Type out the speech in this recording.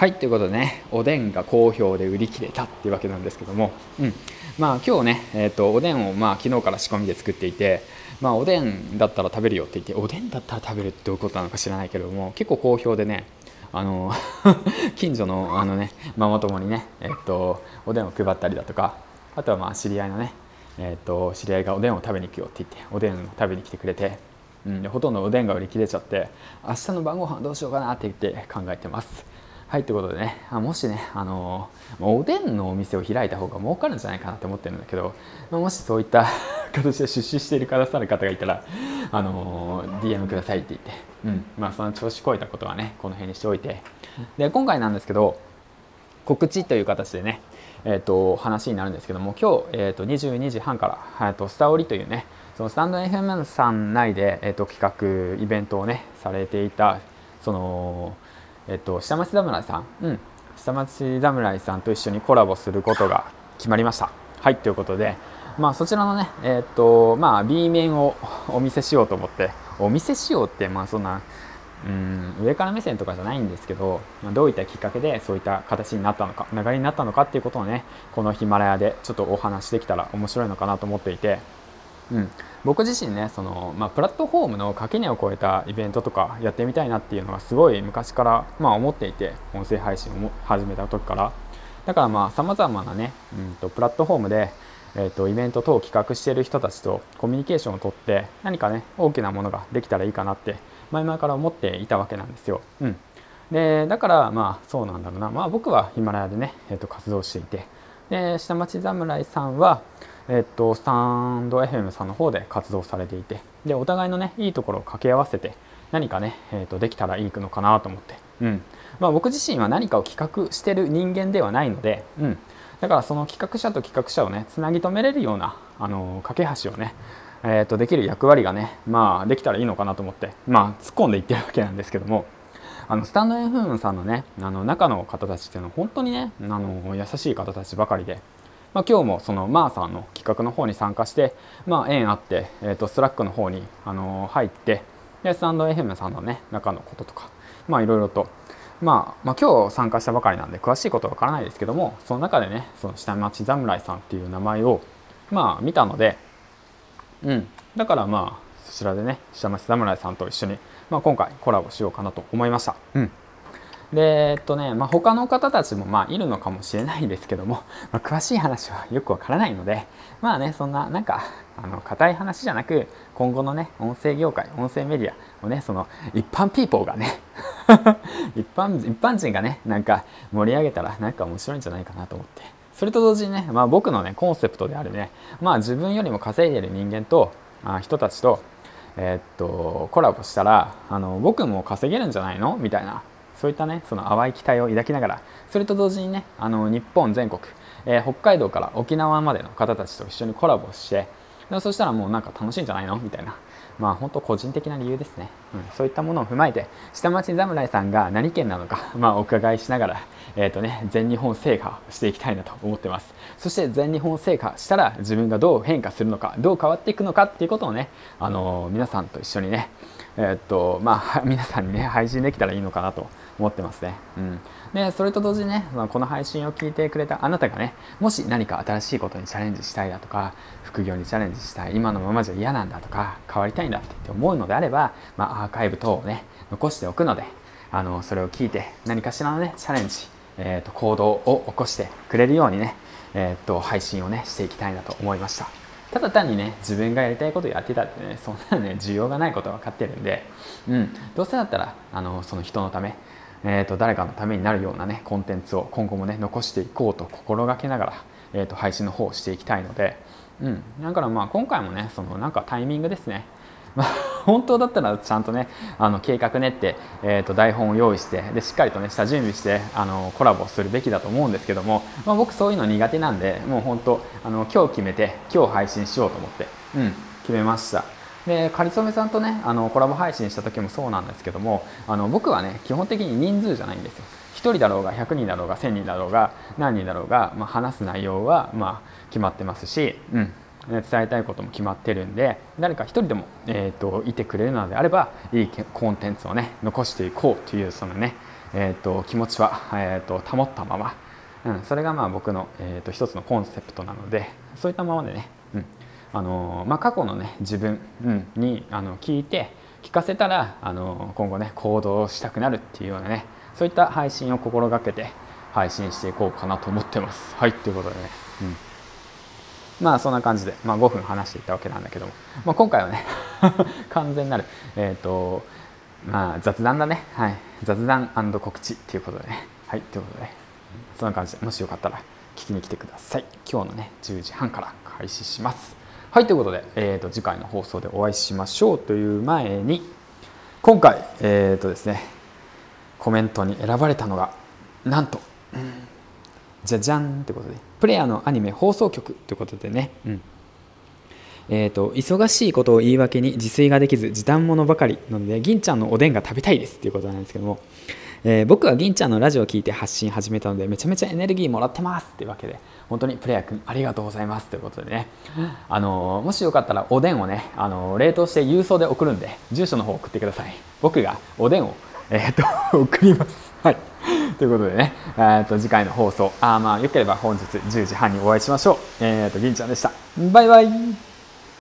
はいということでねおでんが好評で売り切れたっていうわけなんですけども、うんまあ、今日ね、えーと、おでんをまあ昨日から仕込みで作っていて、まあ、おでんだったら食べるよって言っておでんだったら食べるってどういうことなのか知らないけども結構好評でねあの 近所のあの、ね、ママ友にね、えーと、おでんを配ったりだとかあとはまあ知り合いのね、えーと、知り合いがおでんを食べに行くよって言っておでんを食べに来てくれて、うん、ほとんどおでんが売り切れちゃって明日の晩ご飯どうしようかなって言って考えてます。はいということでねもしねあのおでんのお店を開いた方が儲かるんじゃないかなって思ってるんだけどもしそういった 形で出資しているくださる方がいたらあの DM くださいって言って、うんまあ、その調子こいたことはねこの辺にしておいて。で今回なんですけど告知という形でねえーと、話になるんですけども今日、えーと、22時半から、えーと、スタオリというねそのスタンド FM さん内で、えー、と企画イベントをねされていたそのえっと、下町侍さん、うん、下町侍さんと一緒にコラボすることが決まりました。はいということで、まあ、そちらのね、えっとまあ、B 面をお見せしようと思って。お見せしようってまあそんなうん上から目線とかじゃないんですけど、まあ、どういったきっかけでそういった形になったのか流れになったのかっていうことをねこのヒマラヤでちょっとお話できたら面白いのかなと思っていて。うん、僕自身ねその、まあ、プラットフォームの垣根を越えたイベントとかやってみたいなっていうのがすごい昔から、まあ、思っていて音声配信を始めた時から。だからまあさまざまなね、うんと、プラットフォームで、えーと、イベント等を企画している人たちとコミュニケーションをとって何かね大きなものができたらいいかなって前々から思っていたわけなんですよ。うん、でだからまあそうなんだろうな、まあ、僕はヒマラヤでね、えーと活動していてで下町侍さんはえっと、スタンド FM さんの方で活動されていてでお互いのねいいところを掛け合わせて何かね、えー、とできたらいいのかなと思って、うん。まあ、僕自身は何かを企画してる人間ではないので、うん、だからその企画者と企画者をねつなぎ止めれるようなあの架け橋をねえー、とできる役割がね、まあ、できたらいいのかなと思って、まあ、突っ込んでいってるわけなんですけども。あのスタンド FM さんのねあの中の方たちっていうのは本当にねあの優しい方たちばかりで。まあ、今日もそのマーさんの企画の方に参加して、まあ、縁あって、えー、と Slack の方に、あの、入ってでスタンド FM さんのね中のこととかまあいろいろと、まあ、まあ今日参加したばかりなんで詳しいことはわからないですけどもその中でねその下町侍さんっていう名前をまあ見たのでうん。だからまあそちらでね下町侍さんと一緒に、まあ、今回コラボしようかなと思いました。うんでえっとね、まあ、他の方たちもまあいるのかもしれないですけども、まあ、詳しい話はよくわからないのでまあねそんななんかあの硬い話じゃなく今後のね音声業界音声メディアをねその一般ピーポーがね 一般一般人がねなんか盛り上げたらなんか面白いんじゃないかなと思ってそれと同時にね、まあ、僕のねコンセプトであるねまあ自分よりも稼いでる人間とあ人たちとえー、っとコラボしたらあの僕も稼げるんじゃないの？みたいな。そういったねその淡い期待を抱きながら。それと同時にねあの日本全国、えー、北海道から沖縄までの方たちと一緒にコラボしてでもそしたらもうなんか楽しいんじゃないの？みたいな。まあ本当個人的な理由ですね、うん、そういったものを踏まえて下町侍さんが何県なのか、まあ、お伺いしながら、えーとね、全日本制覇していきたいなと思ってます。そして全日本制覇したら自分がどう変化するのかどう変わっていくのかっていうことをね、あのー、皆さんと一緒にねえー、っとまあ 皆さんにね配信できたらいいのかなと思ってますね。うん、でそれと同時にね、まあ、この配信を聞いてくれたあなたがねもし何か新しいことにチャレンジしたいだとか副業にチャレンジしたい今のままじゃ嫌なんだとか変わりたいんだって思うのであれば、まあ、アーカイブ等をね残しておくのであのそれを聞いて何かしらのねチャレンジ、えーと、行動を起こしてくれるようにね、えーと、と配信をねしていきたいなと思いました。ただ単にね自分がやりたいことをやってたってねそんなね需要がないことは分かってるんで、うん、どうせだったらあのその人のためえーと、誰かのためになるようなねコンテンツを今後もね残していこうと心がけながら、えーと、配信の方をしていきたいので、うん、だからまあ今回もねそのなんかタイミングですね ま、本当だったらちゃんとねあの計画練って、えーと、台本を用意してでしっかりとね下準備してあのコラボするべきだと思うんですけども、まあ、僕そういうの苦手なんでもう本当あの今日決めて今日配信しようと思って、うん、決めました。でかりそめさんとねあのコラボ配信した時もそうなんですけどもあの僕はね基本的に人数じゃないんですよ。1人だろうが100人だろうが1000人だろうが何人だろうが、まあ、話す内容はまあ決まってますし、うん、伝えたいことも決まってるんで誰か1人でも、えーと、いてくれるのであればいいコンテンツをね残していこうというそのねえーと、気持ちは、えーと、保ったまま、うん、それがまあ僕の、えーと、一つのコンセプトなのでそういったままでね、あのまあ、過去のね自分、にあの聞いて聞かせたらあの今後ね行動したくなるっていうようなねそういった配信を心がけて配信していこうかなと思ってます。はいということでね、うん。まあそんな感じで、まあ、5分話していったわけなんだけども、まあ、今回はね 完全なる、えーとまあ、雑談だね、はい、雑談告知っていうことでね。はいということで。そんな感じでもしよかったら聞きに来てください。今日のね10時半から開始します。はいということで、えーと、次回の放送でお会いしましょうという前に今回えっ、ー、とですねコメントに選ばれたのがなんと、うんじゃじゃんってことでプレイヤーのアニメ放送局ということでね、うん。えーと、忙しいことを言い訳に自炊ができず時短者ばかり。なので銀ちゃんのおでんが食べたいですっていうことなんですけども、えー、僕は銀ちゃんのラジオを聞いて発信始めたのでめちゃめちゃエネルギーもらってますっていうわけで本当にプレイヤー君ありがとうございますということでね、あのー、もしよかったらおでんをね、あのー、冷凍して郵送で送るんで住所の方送ってください。僕がおでんを、えーと 送ります。はい。ということでね、えー、と次回の放送、あまあよければ本日10時半にお会いしましょう。えっ、ー、と、銀ちゃんでした。バイバイ